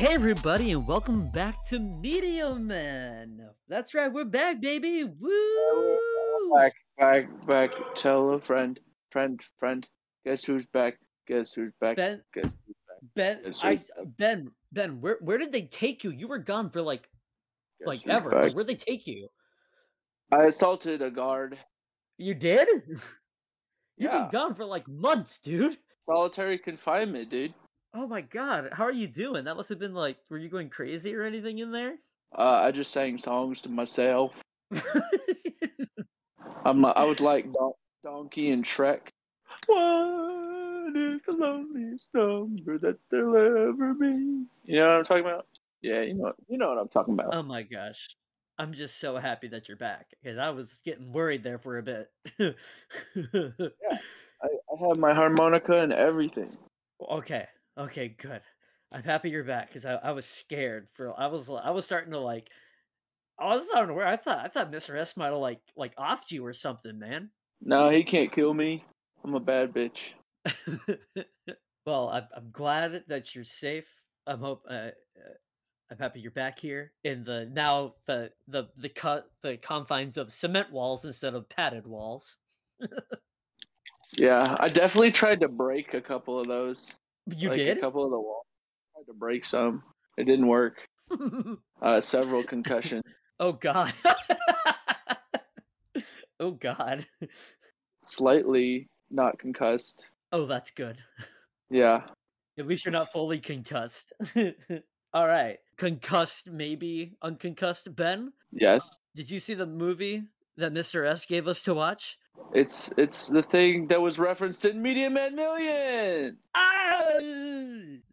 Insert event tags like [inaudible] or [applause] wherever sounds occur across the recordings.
Hey everybody, and welcome back to Media Man. That's right, we're back, baby. Woo! Back, back, back. Tell a friend, friend, friend. Guess who's back? Guess who's back? Ben, Guess who's back? Ben, Guess I? Ben, Ben. Where, where did they take you? You were gone for like, Guess like ever. Like, where'd they take you? I assaulted a guard. You did? [laughs] You've Yeah, been gone for like months, dude. solitary confinement, dude. Oh my god, how are you doing? That must have been like, were you going crazy or anything in there? Uh, I just sang songs to myself. [laughs] I'm, I was like Don- Donkey and Shrek. What is the loneliest number that there'll ever be? You know what I'm talking about? Yeah, you know, you know what I'm talking about. oh my gosh, I'm just so happy that you're back because I was getting worried there for a bit. [laughs] I, I have my harmonica and everything. Okay. Okay. Good. I'm happy you're back because I, I was scared for I was I was starting to like I was starting to where I thought I thought Mr. S might have like like offed you or something, man. No, he can't kill me. I'm a bad bitch. [laughs] well, I'm I'm glad that you're safe. I'm hope uh, uh, I'm happy you're back here in the now the the the cut the confines of cement walls instead of padded walls. [laughs] Yeah, I definitely tried to break a couple of those. You like did? a couple of the walls. Tried to break some. It didn't work. [laughs] Uh, several concussions. [laughs] oh God. [laughs] oh God. Slightly not concussed. Oh, that's good. Yeah. At least you're not fully concussed. All right. Concussed, maybe unconcussed. Ben, Yes. did you see the movie that Mr. S gave us to watch? It's it's the thing that was referenced in Media Man Million. Ah!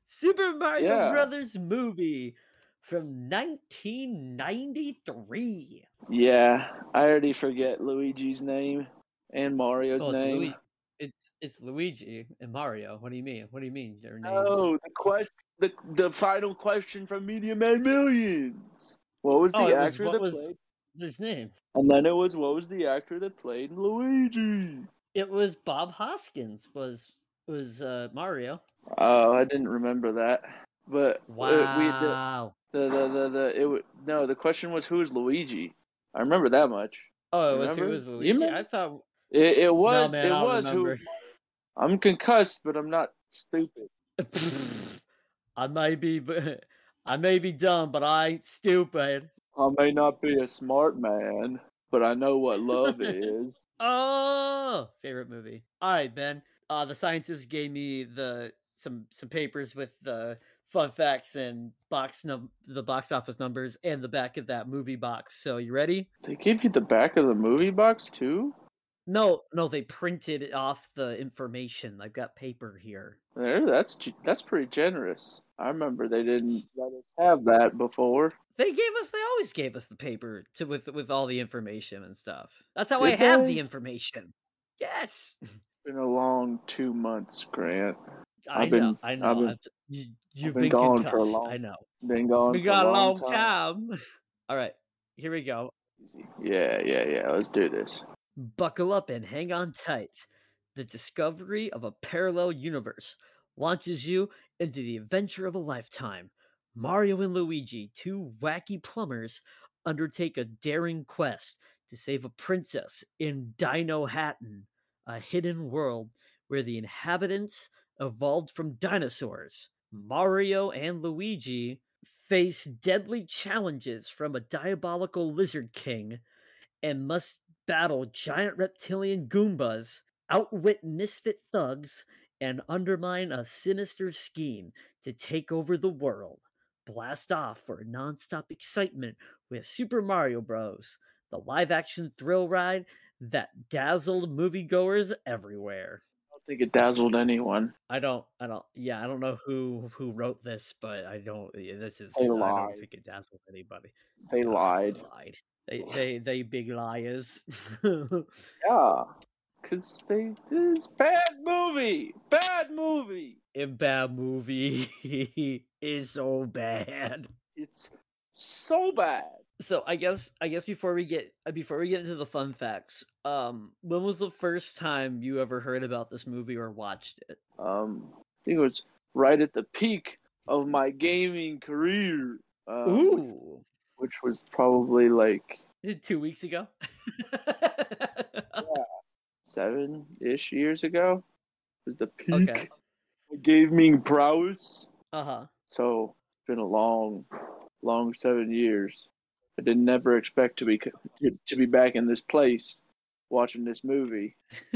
Super Mario Yeah. Brothers movie from 1993. Yeah, I already forget Luigi's name and Mario's Oh, it's, name. Lui- it's it's Luigi and Mario. What do you mean? What do you mean? Their names? No, the question, the the final question from Media Man Millions. What was the Oh, it was actor what that was played? His name? And then it was what was the actor that played Luigi? It was Bob Hoskins. Was was uh, Mario? Oh, I didn't remember that. But uh, we the Wow. the the the, the it wa- no the question was who's Luigi? I remember that much. Oh, it was who was Luigi? remember? I thought It it was man, it I don't was who. [laughs] I'm concussed, but I'm not stupid. [laughs] I may be, [laughs] I may be dumb, but I ain't stupid. I may not be a smart man, but I know what love is. [laughs] Oh, favorite movie. All right, Ben. Uh, the scientists gave me the some some papers with the fun facts and box num the box office numbers and the back of that movie box. So you ready? They gave you the back of the movie box too. No, no, they printed off the information. I've got paper here. There, that's that's pretty generous. I remember they didn't let us have that before. They gave us. They always gave us the paper to with with all the information and stuff. That's how I Did have the information. Yes, It's Been a long two months, Grant. I I've been- know. I know. I've been- you, you've been been, gone for a long I know. Been gone We got a long, long time. [laughs] All right, here we go. Yeah, yeah, yeah. Let's do this. Buckle up and hang on tight. The discovery of a parallel universe launches you into the adventure of a lifetime. Mario and Luigi, two wacky plumbers, undertake a daring quest to save a princess in Dinohattan, a hidden world where the inhabitants evolved from dinosaurs. Mario and Luigi face deadly challenges from a diabolical lizard king and must battle giant reptilian Goombas, outwit misfit thugs, and undermine a sinister scheme to take over the world. Blast off for nonstop excitement with Super Mario Bros., the live action thrill ride that dazzled moviegoers everywhere. I don't think it dazzled anyone. I don't, I don't, yeah, I don't know who who wrote this, but I don't. This is, They lied. I don't think it dazzled anybody. They lied. They lied. They, they, they big liars. [laughs] Yeah, cause they this bad movie, bad movie. a bad movie [laughs] is so bad. It's so bad. So I guess I guess before we get before we get into the fun facts, um, when was the first time you ever heard about this movie or watched it? Um, I think it was right at the peak of my gaming career. Um, Ooh, which was probably like two weeks ago. [laughs] seven ish years ago. Was the peak okay. gaming prowess. Uh huh. So it's been a long, long seven years. I did never expect to be to, be back in this place watching this movie. [laughs]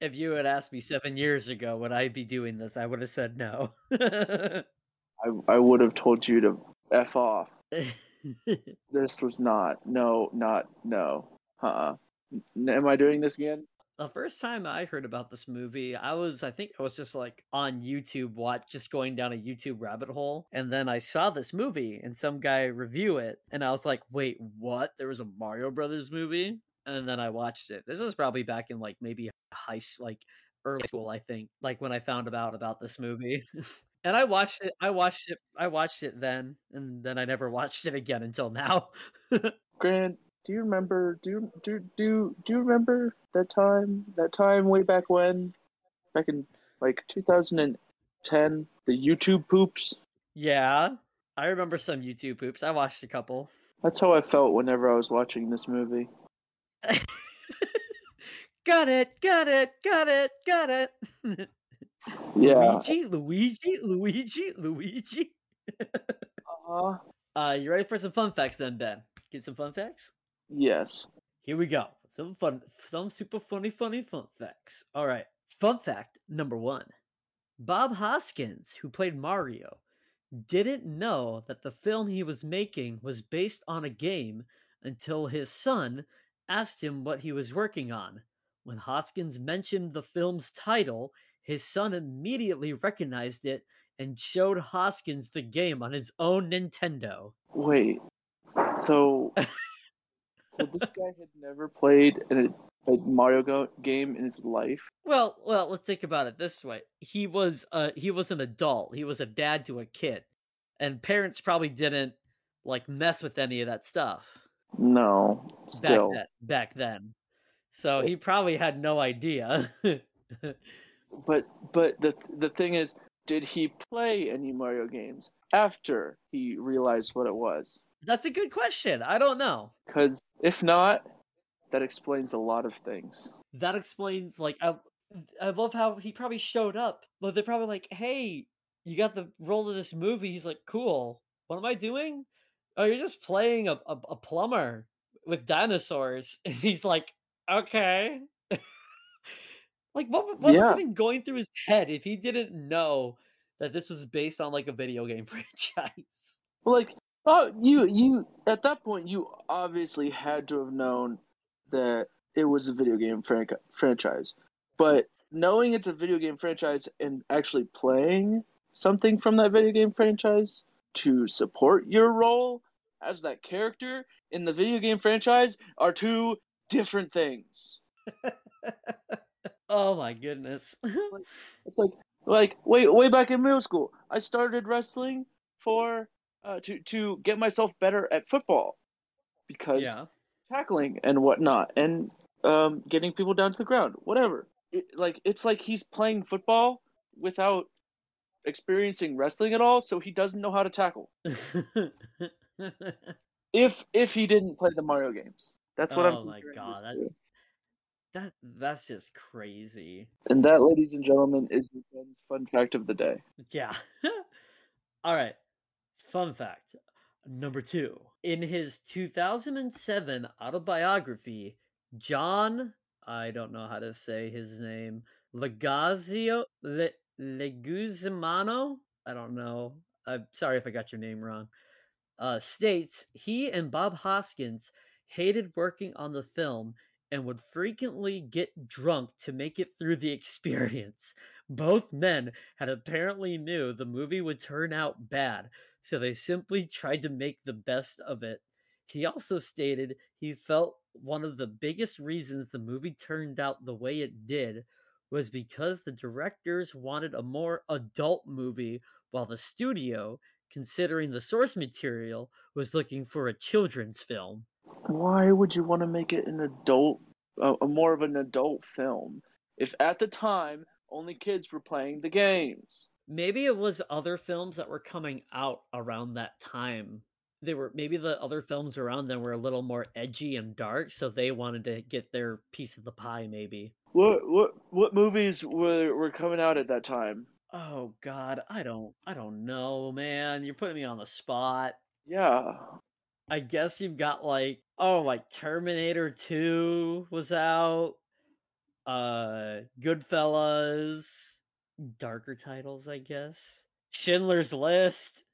if you had asked me seven years ago, would I be doing this? I would have said no. [laughs] I I would have told you to f off. [laughs] This was not no not no. Uh. uh Am I doing this again? the first time I heard about this movie, I was I think I was just like on YouTube watch just going down a YouTube rabbit hole and then I saw this movie and some guy review it and I was like, "Wait, what? There was a Mario Brothers movie?" And then I watched it. This was probably back in like maybe high like early school, I think, like when I found out about this movie. [laughs] and I watched it I watched it I watched it then and then I never [laughs] watched it again until now. [laughs] Grant, do you remember do do do do you remember that time that time way back when? Back in like 2010 the youtube poops? Yeah i remember some youtube poops. I watched a couple. That's how i felt whenever i was watching this movie. [laughs] Got it got it got it got it. [laughs] Yeah. Luigi luigi luigi luigi. [laughs] Uh-huh. uh you ready for some fun facts then ben? Get some fun facts Yes. Here we go. Some fun, some super funny, funny fun facts. All right. Fun fact number one Bob Hoskins, who played Mario, didn't know that the film he was making was based on a game until his son asked him what he was working on. When Hoskins mentioned the film's title, his son immediately recognized it and showed Hoskins the game on his own Nintendo. Wait. So [laughs] So this guy had never played a, a Mario Go- game in his life. Well, well, let's think about it this way. He was uh he was an adult. He was a dad to a kid. And parents probably didn't like mess with any of that stuff. No, still. Back then, back then. So he probably had no idea. [laughs] but but the the thing is, did he play any Mario games after he realized what it was? That's a good question. I don't know. Because if not, that explains a lot of things. That explains, like, I, I love how he probably showed up, but they're probably like, hey, you got the role of this movie. He's like, cool. What am I doing? Oh, you're just playing a, a, a plumber with dinosaurs. [laughs] And he's like, okay. [laughs] like, what, what yeah. must have been going through his head if he didn't know that this was based on, like, a video game [laughs] franchise? Well, like, Oh, you you at that point you obviously had to have known that it was a video game fran- franchise, but knowing it's a video game franchise and actually playing something from that video game franchise to support your role as that character in the video game franchise are two different things. [laughs] oh my goodness! it's like like way way back in middle school, I started wrestling for uh, to to get myself better at football because yeah. tackling and whatnot and um, getting people down to the ground, whatever. It, like it's like he's playing football without experiencing wrestling at all, so he doesn't know how to tackle. [laughs] if if he didn't play the Mario games, that's what oh I'm. Oh my god, that's to. that that's just crazy. And that, ladies and gentlemen, is Ben's fun fact of the day. Yeah. [laughs] all right. Fun fact number two. In his 2007 autobiography, John, I don't know how to say his name, Legazio, Le, Leguzimano, I don't know. I'm sorry if I got your name wrong. Uh, states he and Bob Hoskins hated working on the film and would frequently get drunk to make it through the [laughs] experience. Both men had apparently knew the movie would turn out bad, so they simply tried to make the best of it. He also stated he felt one of the biggest reasons the movie turned out the way it did was because the directors wanted a more adult movie while the studio, considering the source material, was looking for a children's film. Why would you want to make it an adult, a, more of an adult film, if at the time only kids were playing the games? Maybe it was other films that were coming out around that time. They were maybe the other films around them were a little more edgy and dark, so they wanted to get their piece of the pie. Maybe. What what what movies were were coming out at that time? Oh God, I don't, I don't know, man. You're putting me on the spot. Yeah. I guess you've got like, oh, like Terminator Two was out. Uh, Goodfellas, darker titles, I guess. Schindler's List.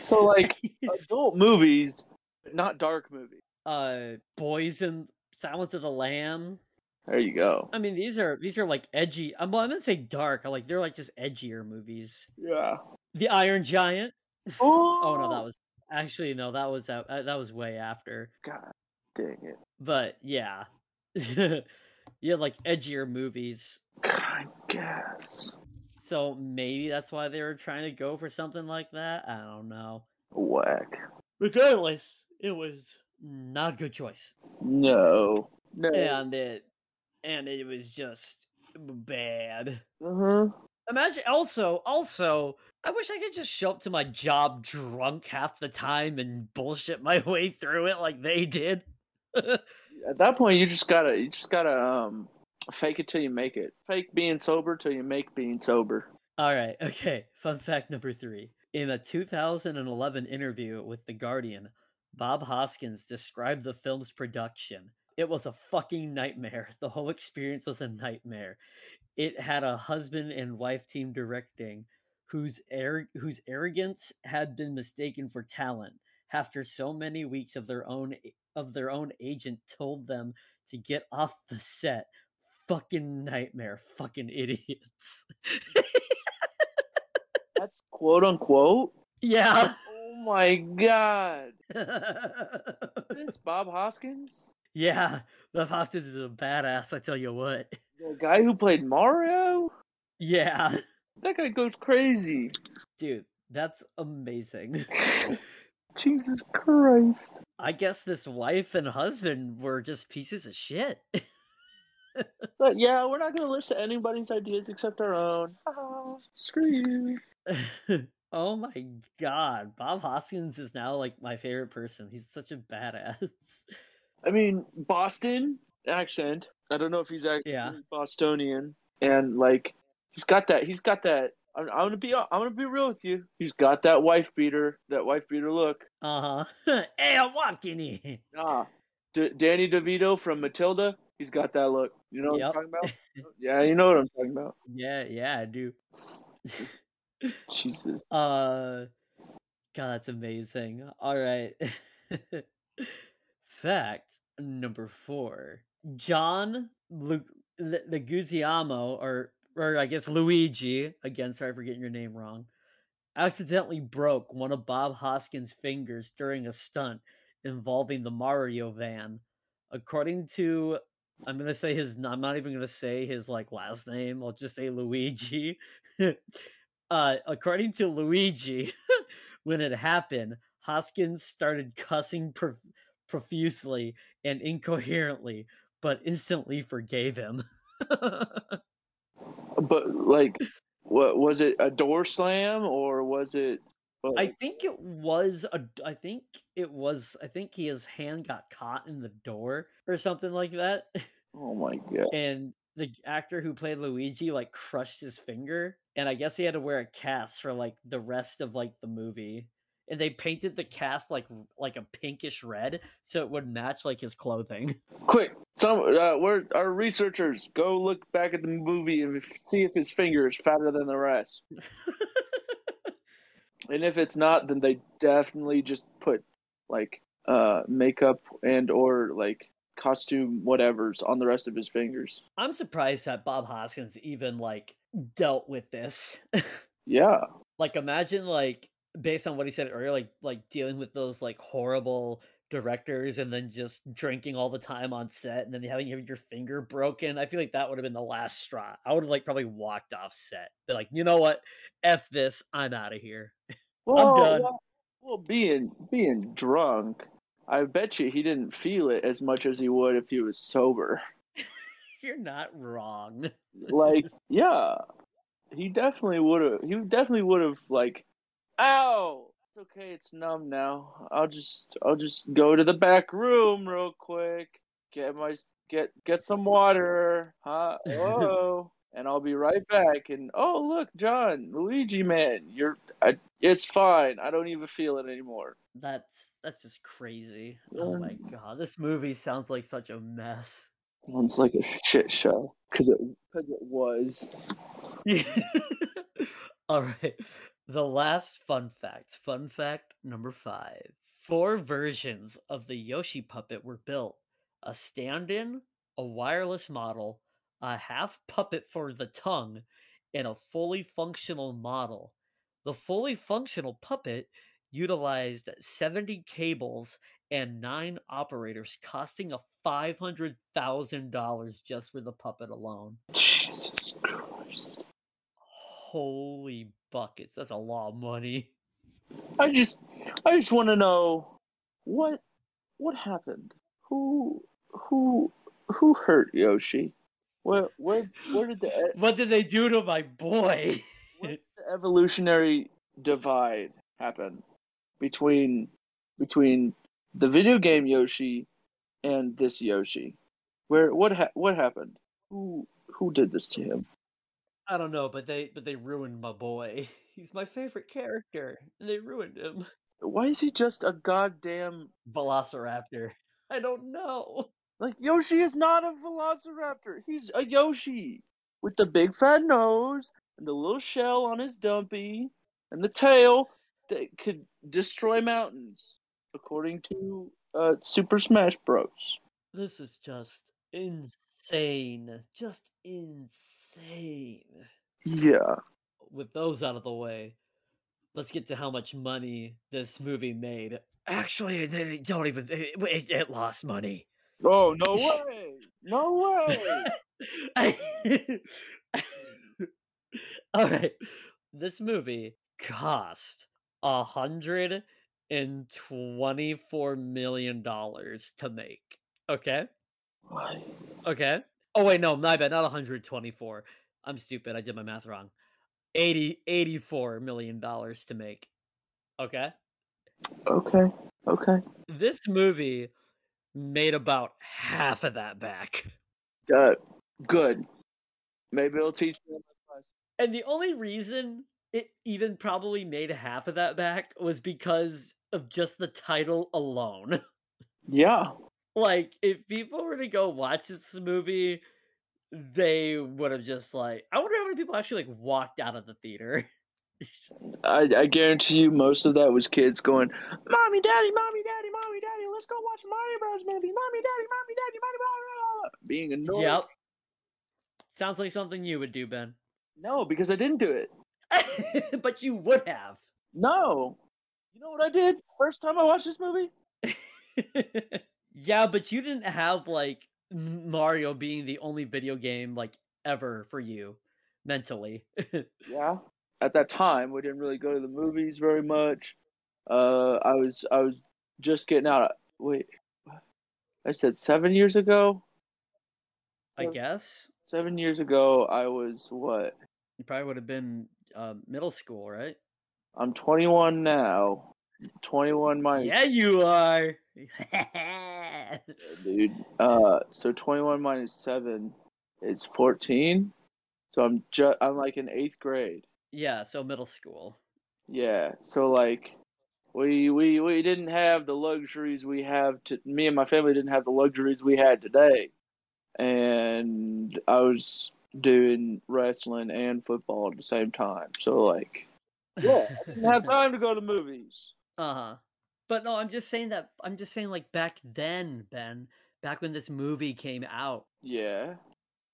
So like [laughs] adult movies, but not dark movies. uh, Boys and Silence of the Lamb. There you go. I mean, these are these are like edgy. I'm, well, I'm gonna say dark. I like they're like just edgier movies. Yeah. The Iron Giant. Oh, [laughs] Oh no, that was actually no, that was out- uh, that was way after. God dang it. But yeah, [laughs] yeah, like edgier movies. I guess. So maybe that's why they were trying to go for something like that. I don't know. Whack. Regardless, it was not a good choice, No. No. and it and it was just bad. Uh huh. Imagine also also. I wish I could just show up to my job drunk half the time and bullshit my [laughs] way through it like they did. [laughs] At that point, you just gotta you just gotta um fake it till you make it. Fake being sober till you make being sober. All right, [laughs] okay. Fun fact number three. In a 2011 interview with The Guardian, Bob Hoskins described the film's production. It was a fucking nightmare. [laughs] The whole experience was a nightmare. It had a husband and wife team directing whose air whose arrogance had been mistaken for talent after so many weeks of their own eh, of their own agent told them to get off the set. Fucking nightmare. Fucking [laughs] idiots. That's quote unquote. yeah. Oh my god. [laughs] This Bob Hoskins, yeah, Bob Hoskins is a badass. I tell you what. the guy who played Mario, Yeah, that guy goes crazy. dude, that's amazing. [laughs] Jesus Christ. I guess this wife and husband were just pieces of shit. [laughs] But yeah, we're not gonna listen to anybody's ideas except our own. Ah, screw you. [laughs] oh my god, Bob Hoskins is now like my favorite person. He's such a badass. I mean, Boston accent. I don't know if he's actually Yeah. Bostonian, and like he's got that. He's got that. I'm, I'm gonna be. I'm gonna be real with you. He's got that wife beater. That wife beater look. Uh huh. [laughs] hey, I'm walking in. Ah, D- Danny DeVito from Matilda. He's got that look. You know what Yep. I'm talking about? [laughs] yeah, you know what I'm talking about. Yeah, yeah, I do. [laughs] Jesus. Uh, God, that's amazing. All right. Fact number four: John Lu- L- Leguizamo, or or I guess Luigi. Again, sorry for getting your name wrong. Accidentally broke one of Bob Hoskins' fingers during a stunt involving the Mario van. According to, I'm gonna say his. I'm not even gonna say his like last name. I'll just say Luigi. [laughs] uh, according to Luigi, [laughs] when it happened, Hoskins started cussing prof- profusely and incoherently, but instantly forgave him. [laughs] But like, what was it? A door slam or was it? I think it was a. I think it was. I think his hand got caught in the door or something like that, oh my [laughs] god. and the actor who played Luigi like crushed his finger, and I guess he had to wear a cast for like the rest of like the movie. And they painted the cast like like a pinkish red so it would match like his clothing. [laughs] Quick, some uh, we're our researchers go look back at the movie and see if his finger is fatter than the rest. [laughs] and if it's not, then they definitely just put like uh makeup and or like costume whatever's on the rest of his fingers. I'm surprised that Bob Hoskins even like dealt with this. [laughs] Yeah. like imagine like based on what he said earlier, like like dealing with those like horrible directors and then just drinking all the time on set and then having your finger broken. I feel like that would have been the last straw. I would have like probably walked off set. Be like, you know what? F this, I'm out of here. [laughs] Well, done. Well, well, being being drunk, I bet you he didn't feel it as much as he would if he was sober. [laughs] You're not wrong. like, yeah, he definitely would have. He definitely would have like, ow. It's okay. It's numb now. I'll just I'll just go to the back room real quick. Get my get get some water. Huh? [laughs] Oh. and I'll be right back. And oh, look, John, Luigi, man, you're. I, it's fine. I don't even feel it anymore. That's that's just crazy. Oh my god, this movie sounds like such a mess. Sounds like a shit show because it because it was. [laughs] All right. The last fun fact. Fun fact number five. Four versions of the Yoshi puppet were built a stand in, a wireless model, a half puppet for the tongue, and a fully functional model. The fully functional puppet utilized 70 cables and nine operators, costing a $500,000 just for the puppet alone. Jesus Christ. Holy buckets. That's a lot of money. I just I just want to know what what happened? Who who who hurt Yoshi? Where where where did the [laughs] What did they do to my boy? the evolutionary divide happen between between the video game Yoshi and this Yoshi? Where what ha- what happened? Who who did this to him? I don't know, but they but they ruined my boy. [laughs] He's my favorite character, and they ruined him. [laughs] Why is he just a goddamn Velociraptor? [laughs] I don't know. like Yoshi is not a velociraptor. He's a Yoshi with the big fat nose and the little shell on his dumpy and the tail that could destroy mountains, according to uh, Super Smash Bros. This is just insane. Insane, just insane. Yeah. With those out of the way, let's get to how much money this movie made. Actually, they don't even. It, it, it lost money. Oh no [laughs] way! No way! [laughs] All right, this movie cost a hundred and twenty-four million dollars to make. Okay. Okay. Oh wait, no, my bad. Not 124. I'm stupid. I did my math wrong. 80 84 million dollars to make. Okay? Okay. Okay. This movie made about half of that back. Good. [laughs] Uh, good. Maybe it'll teach me. And the only reason it even probably made half of that back was because of just the title alone. [laughs] Yeah. Like if people were to go watch this movie they would have just like i wonder how many people actually like walked out of the theater [laughs] I, I guarantee you most of that was kids going, Mommy, Daddy, Mommy, Daddy, Mommy, Daddy, let's go watch Mario Bros. movie. Mommy, Daddy, Mommy, Daddy, Mommy, Mommy, being annoyed. yep sounds like something you would do ben No, because I didn't do it. [laughs] but you would have No. You know what I did first time I watched this movie? [laughs] yeah but you didn't have like mario being the only video game like ever for you mentally [laughs] Yeah. At that time, we didn't really go to the movies very much. Uh, I was I was just getting out. Of, wait, I said seven years ago. i guess Seven years ago, I was what? you probably would have been uh, middle school right I'm 21 now. 21 my yeah you are [laughs] dude. Uh, so 21 minus seven is 14. So I'm just I'm like in eighth grade. yeah so middle school Yeah. So like, we we we didn't have the luxuries we have to. Me and my family didn't have the luxuries we had today, and I was doing wrestling and football at the same time. So like, yeah, I didn't have [laughs] time to go to movies. Uh-huh. But no, I'm just saying that I'm just saying like back then, Ben, back when this movie came out. Yeah,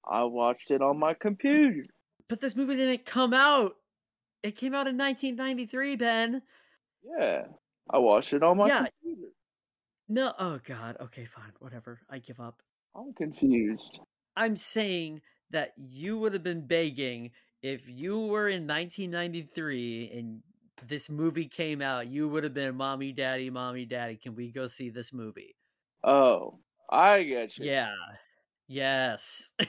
I watched it on my computer. But this movie didn't come out. It came out in 1993, Ben. Yeah, I watched it on my Yeah. computer. No, oh god. Okay, fine. Whatever. I give up. I'm confused. I'm saying that you would have been begging if you were in 1993 and this movie came out, you would have been mommy, daddy, mommy, daddy, can we go see this movie? Oh, I get you. Yeah. Yes. [laughs]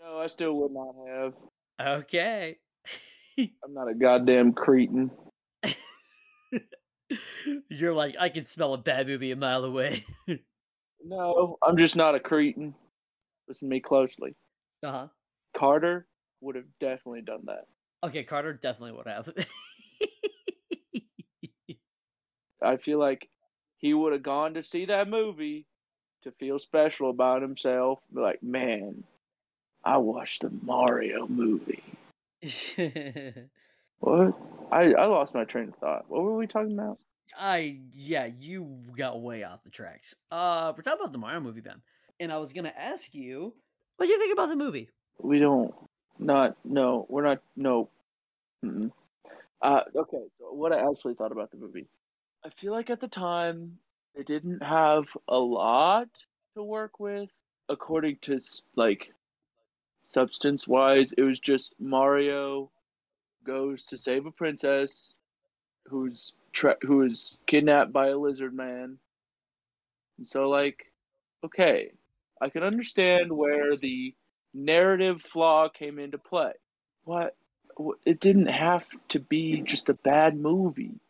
No, I still would not have. Okay. [laughs] I'm not a goddamn cretin. [laughs] You're like, I can smell a bad movie a mile away. No, I'm just not a cretin. Listen to me closely. uh huh. Carter would have definitely done that. Okay, Carter definitely would have. I feel like he would have gone to see that movie to feel special about himself. Like, man, I watched the Mario movie. [laughs] What? I, I lost my train of thought. What were we talking about? I yeah, you got way off the tracks. Uh, we're talking about the Mario movie, Ben, and I was gonna ask you, what do you think about the movie? We don't. Not. No, we're not. No. Mm-mm. Uh, okay, so what I actually thought about the movie. I feel like at the time, they didn't have a lot to work with, according to, like, substance wise. It was just Mario goes to save a princess who's tra- who is kidnapped by a lizard man. And so like okay, I can understand where the narrative flaw came into play. What it didn't have to be just a bad movie.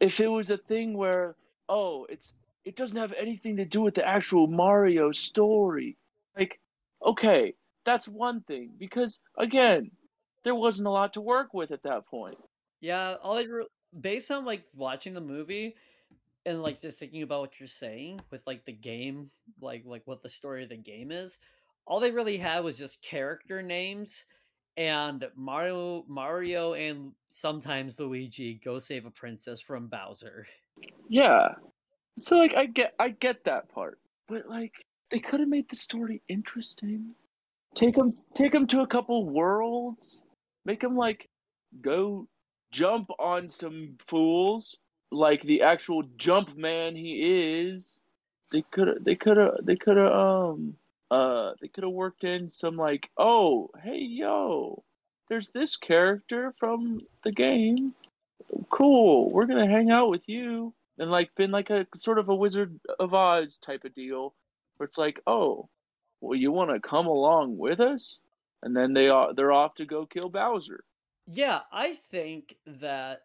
If it was a thing where oh, it's it doesn't have anything to do with the actual Mario story. Like okay, that's one thing because again, there wasn't a lot to work with at that point. yeah, all I re- based on like watching the movie and like just thinking about what you're saying with like the game, like like what the story of the game is, all they really had was just character names and Mario Mario and sometimes Luigi go save a princess from Bowser. Yeah. So like I get I get that part, but like they could have made the story interesting. Take them take them to a couple worlds. Make them like go jump on some fools like the actual jump man he is. They could they could have they could have um uh they could have worked in some like oh hey yo there's this character from the game cool we're gonna hang out with you and like been like a sort of a Wizard of Oz type of deal, where it's like, oh, well, you want to come along with us, and then they are they're off to go kill Bowser. Yeah, I think that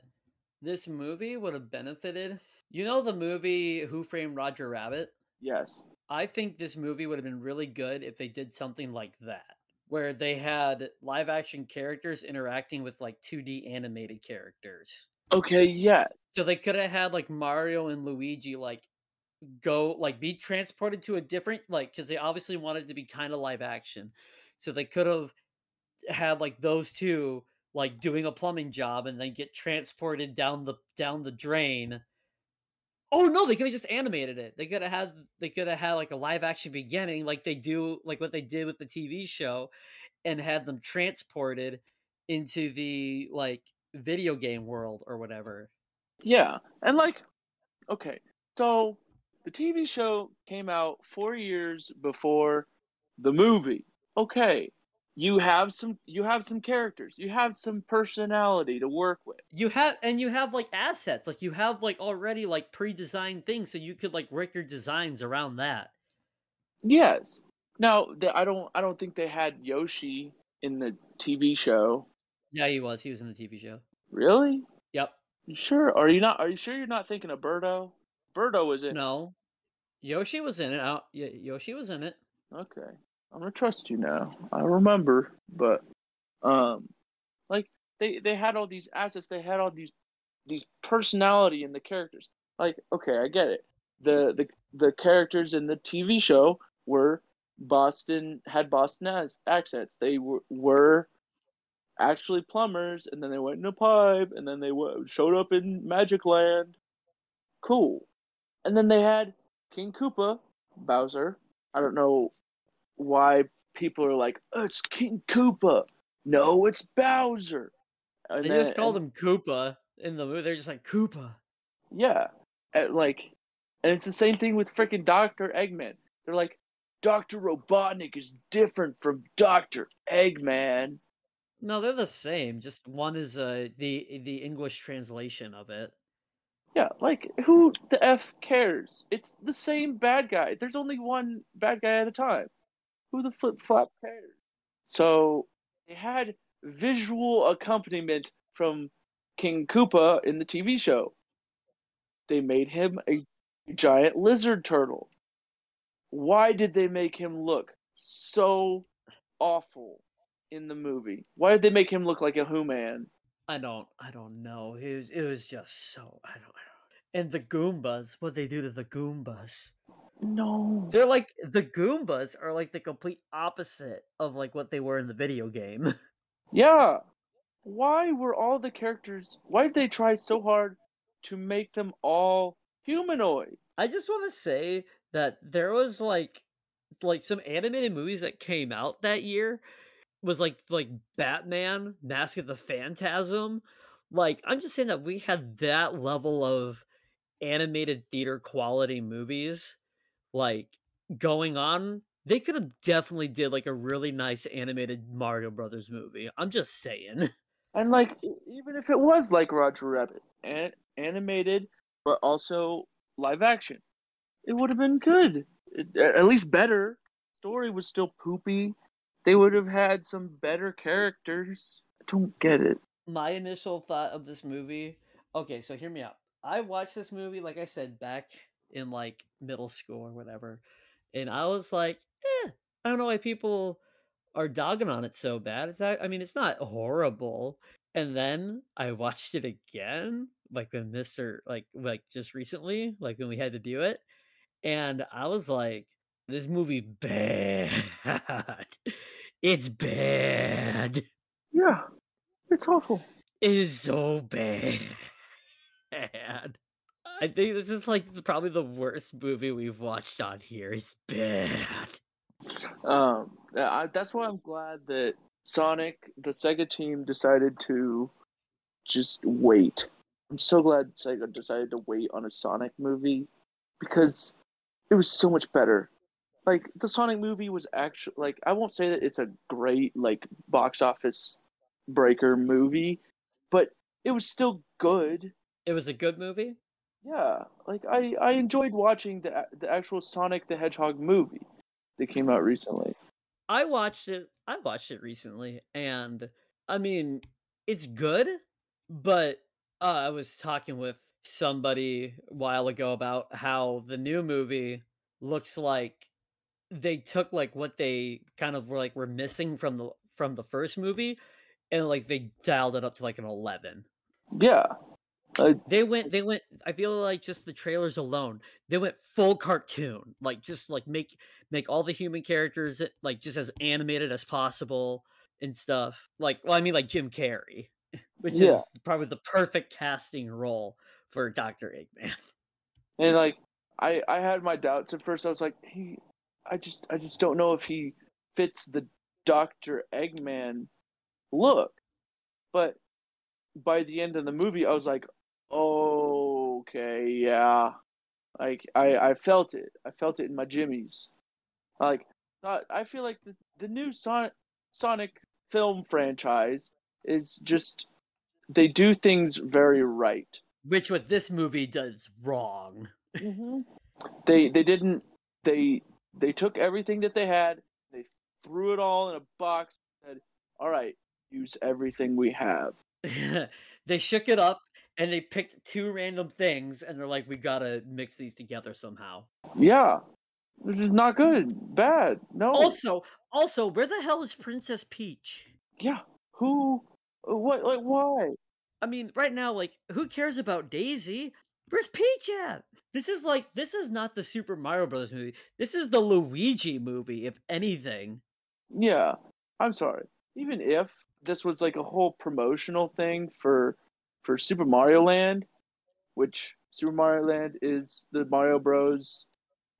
this movie would have benefited. You know the movie Who Framed Roger Rabbit? Yes. I think this movie would have been really good if they did something like that, where they had live action characters interacting with like 2D animated characters. Okay. Yeah. So they could have had like Mario and Luigi like go like be transported to a different like because they obviously wanted to be kind of live action. So they could have had like those two like doing a plumbing job and then get transported down the down the drain. Oh no, they could have just animated it. They could have had they could have had like a live action beginning like they do like what they did with the TV show and had them transported into the like video game world or whatever. Yeah. And like, okay, so the TV show came out four years before the movie. Okay. You have some you have some characters. You have some personality to work with. You have and you have like assets, like you have like already like pre-designed things, so you could like work your designs around that. Yes. Now, the, I don't I don't think they had Yoshi in the TV show. Yeah, he was. He was in the TV show. Really? Yep. You sure? Are you not? Are you sure you're not thinking of Birdo? Birdo was in. No, Yoshi was in it. I, Yoshi was in it. Okay, I'm gonna trust you now. I remember, but um, like they they had all these assets. They had all these these personality in the characters. Like, okay, I get it. The the the characters in the TV show were Boston had Boston ac- accents. They were were actually plumbers, and then they went in a pipe, and then they w- showed up in Magic Land. Cool. And then they had King Koopa, Bowser. I don't know why people are like, oh, it's King Koopa. No, it's Bowser. And They then- just called him Koopa in the movie. They're just like Koopa. Yeah, and like, and it's the same thing with freaking Doctor Eggman. They're like, Doctor Robotnik is different from Doctor Eggman. No, they're the same. Just one is uh, the the English translation of it. Yeah, like who the f cares? It's the same bad guy. There's only one bad guy at a time. Who the flip flop cares? So they had visual accompaniment from King Koopa in the TV show. They made him a giant lizard turtle. Why did they make him look so awful in the movie? Why did they make him look like a Who man? I don't I don't know. It was it was just so I don't, I don't and the Goombas, what they do to the Goombas. No. They're like the Goombas are like the complete opposite of like what they were in the video game. [laughs] Yeah. Why were all the characters why did they try so hard to make them all humanoid? I just want to say that there was like like some animated movies that came out that year was like like Batman, Mask of the Phantasm. Like I'm just saying that we had that level of animated theater quality movies like going on. They could have definitely did like a really nice animated Mario Brothers movie. I'm just saying. [laughs] And like even if it was like Roger Rabbit and animated but also live action, it would have been good. It, at least better. Story was still poopy. They would have had some better characters. I don't get it. My initial thought of this movie. Okay, so hear me out. I watched this movie, like I said, back in like middle school or whatever, and I was like, eh, I don't know why people are dogging on it so bad. It's not, I mean, it's not horrible. And then I watched it again, like when Mister, like like just recently, like when we had to do it, and I was like, this movie bad. [laughs] it's bad. Yeah, it's awful. It is so bad. [laughs] I think this is like the, probably the worst movie we've watched on here. It's bad. Um, I, that's why I'm glad that Sonic, the Sega team, decided to just wait. I'm so glad Sega decided to wait on a Sonic movie because it was so much better. Like the Sonic movie was actually like I won't say that it's a great like box office breaker movie, but it was still good. It was a good movie. Yeah, like I I enjoyed watching the the actual Sonic the Hedgehog movie that came out recently. I watched it. I watched it recently, and I mean, it's good. But uh, I was talking with somebody a while ago about how the new movie looks like they took like what they kind of were like were missing from the from the first movie, and like they dialed it up to like an eleven. Yeah, I, They went they went I feel like just the trailers alone. They went full cartoon. Like just like make make all the human characters eh, like just as animated as possible and stuff. Like well I mean like Jim Carrey, [laughs] which Yeah. is probably the perfect casting role for Dr. Eggman. and like I I had my doubts at first. I was like, he, I just I just don't know if he fits the Doctor Eggman look. But by the end of the movie, I was like, okay, yeah. Like I I felt it. I felt it in my jimmies. Like I feel like the the new Sonic Sonic film franchise is just they do things very right. Which what this movie does wrong. hmm They they didn't they they took everything that they had, they threw it all in a box, and said, "All right, use everything we have." [laughs] they shook it up and they picked two random things and they're like, we gotta mix these together somehow. Yeah, this is not good. Bad. No. Also, also, where the hell is Princess Peach? yeah. Who? Uh, what? Like why? I mean, right now, like, who cares about Daisy? Where's Peach at? This is like, this is not the Super Mario Brothers movie. This is the Luigi movie, if anything. Yeah. I'm sorry. Even if this was like a whole promotional thing for for Super Mario Land, which Super Mario Land is the Mario Bros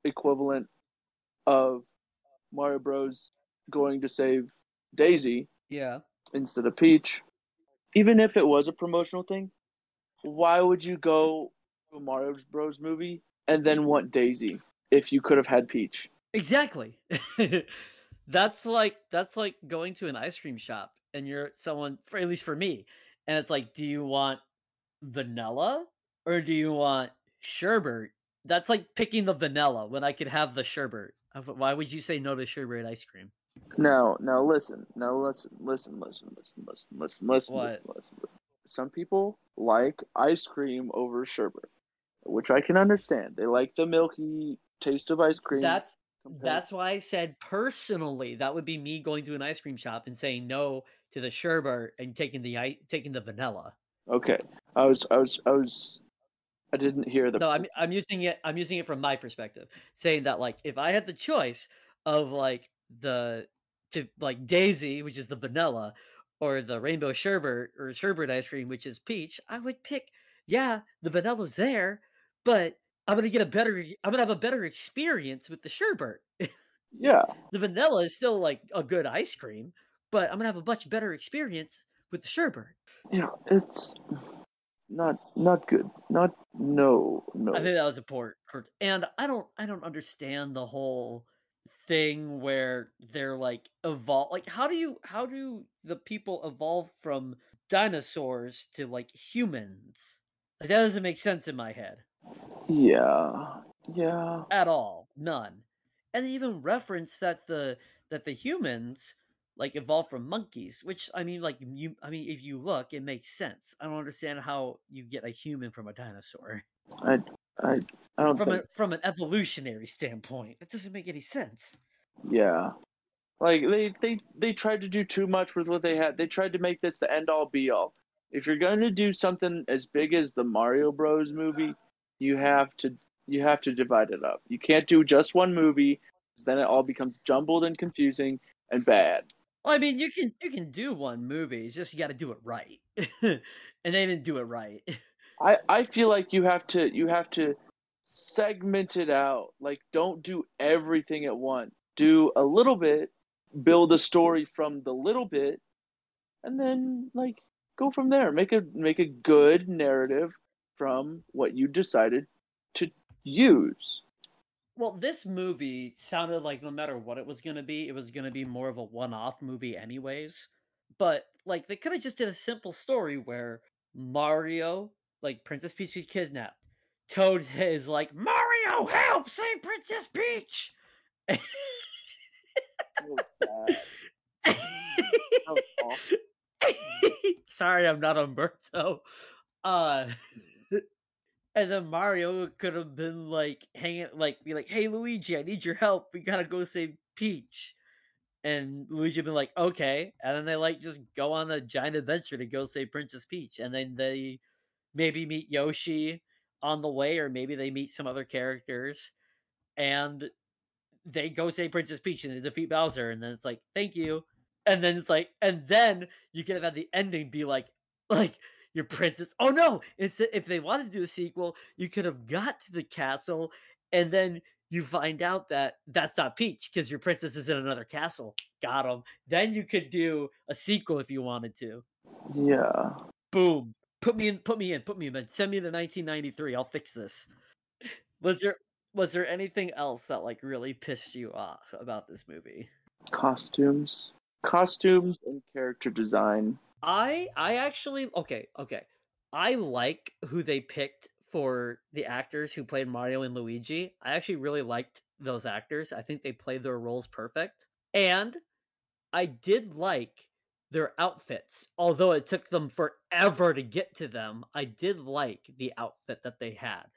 equivalent of Mario Bros going to save Daisy Yeah. instead of Peach. Even if it was a promotional thing, why would you go to a Mario Bros movie and then want Daisy if you could have had Peach? Exactly. [laughs] that's like that's like going to an ice cream shop and you're someone for at least for me and it's like do you want vanilla or do you want sherbet that's like picking the vanilla when i could have the sherbet Uh, why would you say no to sherbet ice cream Now, now listen. Now listen. Listen. Listen. Listen. Listen. Listen. Listen. What? Listen. Listen. Listen. Some people like ice cream over sherbet, which I can understand. They like the milky taste of ice cream. That's compared- that's why I said personally that would be me going to an ice cream shop and saying no to the sherbet and taking the taking the vanilla. okay. I was. I was. I was. I didn't hear the. No, I'm I'm using it I'm using it from my perspective, saying that like if I had the choice of like the to like Daisy, which is the vanilla, or the rainbow sherbet or sherbet ice cream, which is peach, I would pick yeah, the vanilla's there, but I'm gonna get a better I'm gonna have a better experience with the sherbet. yeah. [laughs] the vanilla is still like a good ice cream, but I'm gonna have a much better experience with the sherbet. Yeah. It's not. Not good. Not. No. No. I think that was a important, and I don't, I don't understand the whole thing where they're like evolve. Like, how do you, how do the people evolve from dinosaurs to like humans? Like, that doesn't make sense in my head yeah. Yeah. at all. None. And they even reference that the that the humans like evolved from monkeys, which I mean, like you, I mean, if you look, it makes sense. I don't understand how you get a human from a dinosaur. I. I. I don't from think. a from an evolutionary standpoint. That doesn't make any sense. Yeah. Like they they they tried to do too much with what they had. They tried to make this the end all be all. If you're going to do something as big as the Mario Bros movie, you have to you have to divide it up. You can't do just one movie, then it all becomes jumbled and confusing and bad. Well, I mean, you can you can do one movie. It's just you got to do it right, [laughs] and they didn't do it right. I I feel like you have to you have to segment it out. Like don't do everything at once. Do a little bit, build a story from the little bit, and then like go from there. Make a make a good narrative from what you decided to use. Well, this movie sounded like no matter what it was going to be, it was going to be more of a one-off movie, anyways. But like they could have just did a simple story where Mario, like Princess Peach, is kidnapped. Toad [laughs] is like Mario, help! Save Princess Peach! [laughs] [laughs] Sorry, I'm not Umberto. Uh, and then Mario could have been like hanging, like be like, "Hey Luigi, I need your help. We gotta go save Peach." And Luigi been like, "Okay," and then they like just go on a giant adventure to go save Princess Peach, and then they maybe meet Yoshi on the way, or maybe they meet some other characters, and they go save Princess Peach and they defeat Bowser, and then it's like, thank you. And then it's like, and then you could have had the ending be like, like your princess. Oh no! It's if they wanted to do a sequel, you could have got to the castle, and then you find out that that's not Peach because your princess is in another castle. Got him. Then you could do a sequel if you wanted to. Yeah. Boom. Put me in. Put me in. Put me in. Send me the 1993. I'll fix this. Was there was there anything else that like really pissed you off about this movie? Costumes. Costumes and character design. I I actually okay, okay. I like who they picked for the actors who played Mario and Luigi. I actually really liked those actors. I think they played their roles perfect. And I did like their outfits. Although it took them forever to get to them, I did like the outfit that they had.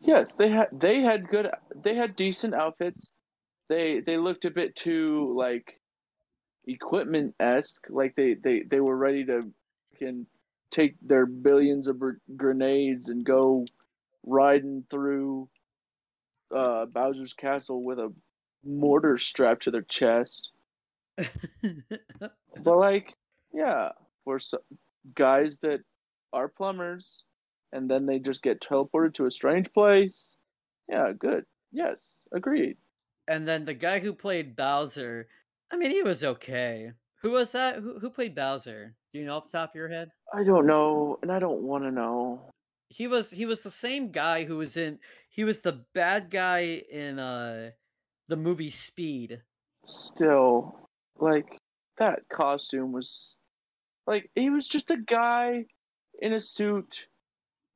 Yes, they had they had good they had decent outfits. They they looked a bit too like equipment esque, like they, they they were ready to can take their billions of grenades and go riding through uh, Bowser's castle with a mortar strapped to their chest. [laughs] But like, yeah, for so, guys that are plumbers, and then they just get teleported to a strange place. Yeah, good. Yes, agreed. and then the guy who played Bowser, I mean, he was okay. Who was that? Who, who played Bowser? Do you know off the top of your head? I don't know, and I don't want to know. He was he was the same guy who was in he was the bad guy in uh the movie Speed. Still, like that costume was like he was just a guy in a suit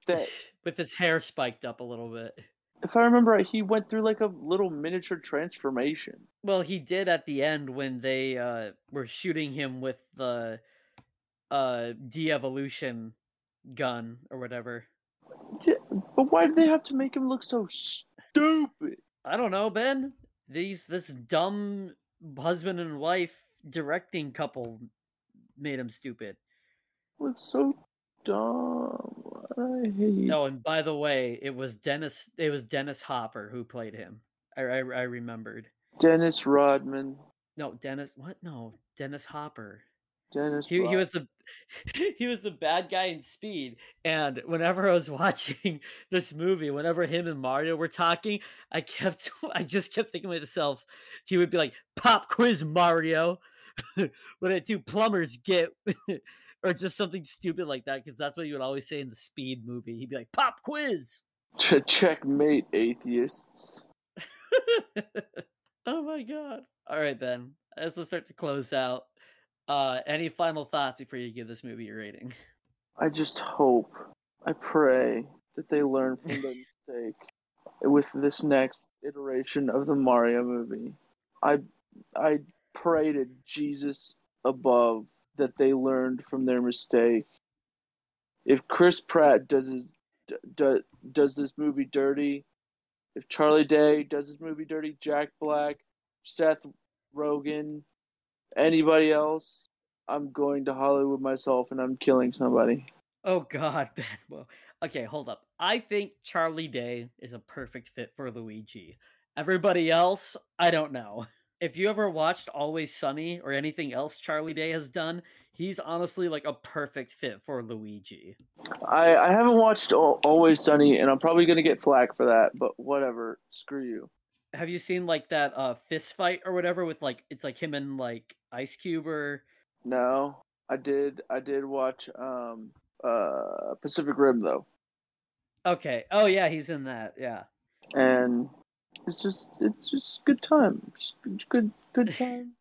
that [laughs] with his hair spiked up a little bit. If I remember right, he went through like a little miniature transformation. Well, he did at the end when they uh, were shooting him with the uh, de-evolution gun or whatever. Yeah, but why did they have to make him look so stupid? I don't know, Ben. These this dumb husband and wife directing couple made him stupid. Looks so dumb. I hate. Oh, and by the way, it was Dennis. It was Dennis Hopper who played him. I I, I remembered. Dennis Rodman. No, Dennis. What? No, Dennis Hopper. Dennis. He, he was the [laughs] he was a bad guy in Speed. And whenever I was [laughs] watching this movie, whenever him and Mario were talking, I kept [laughs] I just kept thinking to myself, he would be like, "Pop quiz, Mario." what did two plumbers get? Or just something stupid like that, because that's what he would always say in the Speed movie. He'd be like, "Pop quiz." Ch- checkmate, atheists. [laughs] oh my god! All right, Ben. As we start to close out, uh, any final thoughts before you give this movie your rating? I just hope, I pray that they learn from their [laughs] mistake with this next iteration of the Mario movie. I I pray to Jesus above that they learned from their mistake. If Chris Pratt does his d- does this movie dirty, if Charlie Day does this movie dirty, Jack Black, Seth Rogen, anybody else, I'm going to Hollywood myself and I'm killing somebody. Oh God, [laughs] Ben. Well, okay, hold up. I think Charlie Day is a perfect fit for Luigi. Everybody else, I don't know. [laughs] If you ever watched Always Sunny or anything else Charlie Day has done, he's honestly like a perfect fit for Luigi. I, I haven't watched Always Sunny, and I'm probably gonna get flack for that, but whatever. Screw you. Have you seen like that uh fist fight or whatever with like it's like him and like Ice Cube or No, I did. I did watch um uh Pacific Rim though, Okay. Oh yeah, he's in that. Yeah. and it's just it's just good time. Just good good time.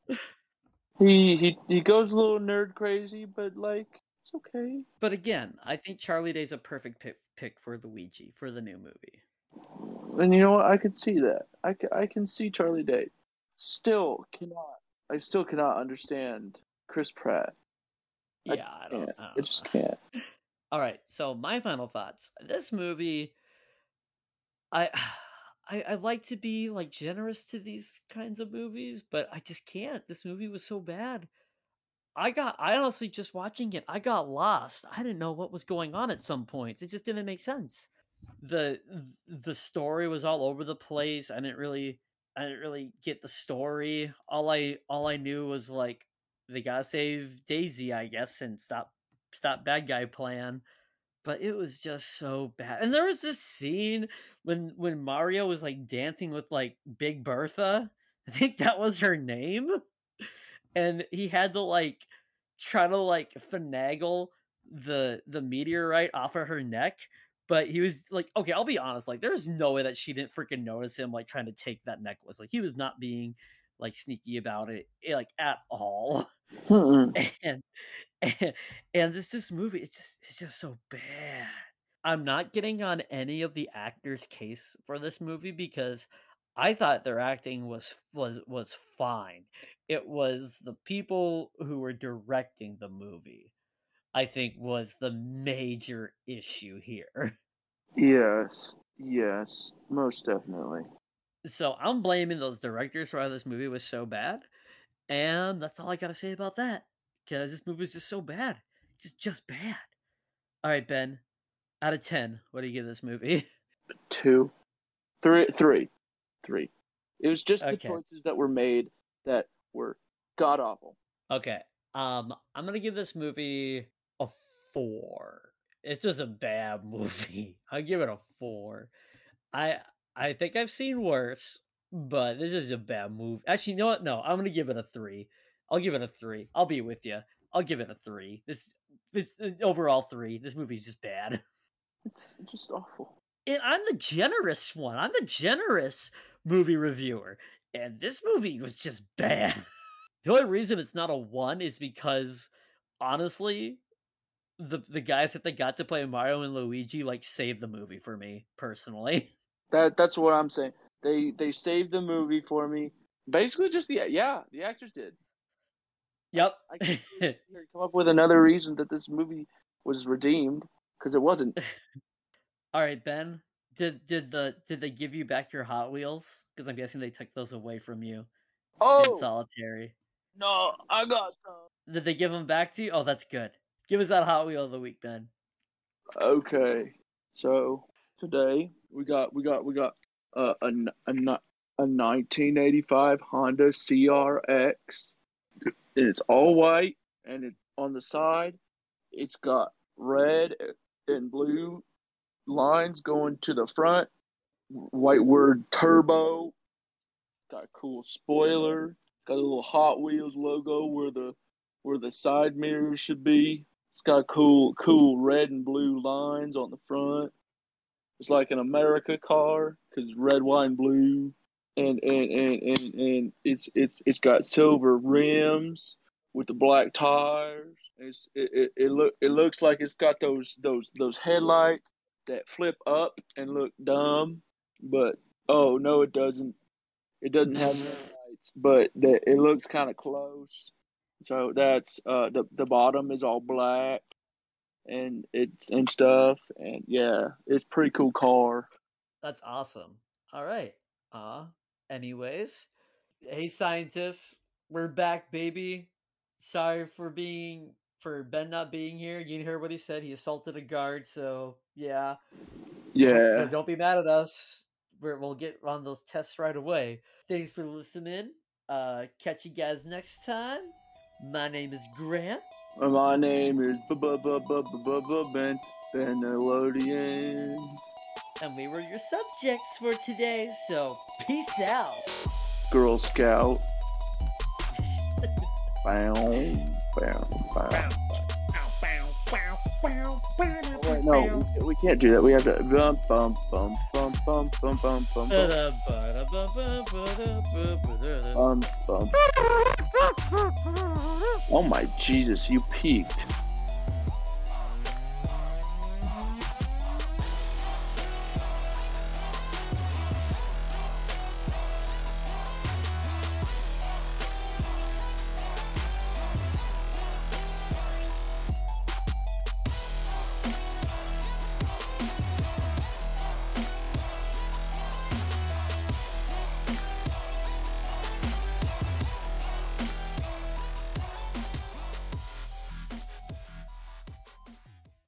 he he he goes a little nerd crazy, but like it's okay. But again, I think Charlie Day's a perfect pick pick for Luigi for the new movie. And you know what? I could see that. I, ca- I can see Charlie Day. Still cannot. I still cannot understand Chris Pratt. I Yeah, just I don't. I I don't just know. can't. All right, so my final thoughts. This movie, I, I, I like to be like generous to these kinds of movies, but I just can't. This movie was so bad. I got, I honestly just watching it, I got lost. I didn't know what was going on at some points. It just didn't make sense. the The story was all over the place. I didn't really, I didn't really get the story. All I, all I knew was like they gotta save Daisy, I guess, and stop, stop bad guy plan but it was just so bad. And there was this scene when when Mario was like dancing with like Big Bertha. [laughs] I think that was her name. And he had to like try to like finagle the the meteorite off of her neck. But he was like, okay, I'll be honest, like there's no way that she didn't freaking notice him like trying to take that necklace. Like he was not being like sneaky about it eh, like at all. Mm-mm. [laughs] and and, and this this movie it's just it's just so bad i'm not getting on any of the actors case for this movie because i thought their acting was was was fine it was the people who were directing the movie i think was the major issue here [laughs] Yes, yes, most definitely. So i'm blaming those directors for why this movie was so bad and that's all i gotta say about that because this movie is just so bad just just bad. All right ben out of 10 what do you give this movie? [laughs] Two, three, three, three. It was just the choices that were made that were god awful. okay um i'm gonna give this movie a four. It's just a bad [laughs] movie. I'll give it a four. I i think i've seen worse but this is a bad movie actually you know what no i'm gonna give it a three i'll give it a three i'll be with you i'll give it a three this this uh, overall three this movie's just bad It's just awful. and I'm the generous one. I'm the generous movie reviewer. And this movie was just bad. [laughs] The only reason it's not a one is because honestly, the the guys that they got to play Mario and Luigi like saved the movie for me personally. [laughs] That that's what I'm saying. They they saved the movie for me. Basically, just the yeah, the actors did. Yep. I can't [laughs] come up with another reason that this movie was redeemed because it wasn't. [laughs] All right, Ben. Did did the did they give you back your Hot Wheels? Because I'm guessing they took those away from you Oh, in solitary. no, I got some. Did they give them back to you? Oh, that's good. Give us that Hot Wheel of the week, Ben. Okay, so today we got we got we got uh, a a a 1985 Honda CRX, and it's all white, and it on the side, it's got red and blue lines going to the front, white word turbo. Got a cool spoiler. Got a little Hot Wheels logo where the where the side mirrors should be. It's got cool cool red and blue lines on the front. It's like an America car because red, and blue. And and, and, and and it's it's it's got silver rims with the black tires. It's it, it, it look it looks like it's got those those those headlights that flip up and look dumb, but oh no, it doesn't. It doesn't have headlights, but the, it looks kind of close. So that's uh the the bottom is all black and it and stuff, and yeah, it's pretty cool car. That's awesome. All right. Uh, anyways, hey scientists, we're back, baby. Sorry for being for Ben not being here. You heard what he said. He assaulted a guard, so yeah. Yeah. Don't- Don't be mad at us. We're, we'll get on those tests right away. Thanks for listening. Uh, catch you guys next time. My name is Grant. My name is Ben Benelodian. And we were your subjects for today, so peace out. Girl Scout. Bow, bow, bow. Wait, no, we- we can't do that. We have to bum bum bum bum bum bum bum bum bum bum bum. Oh my Jesus! You peaked.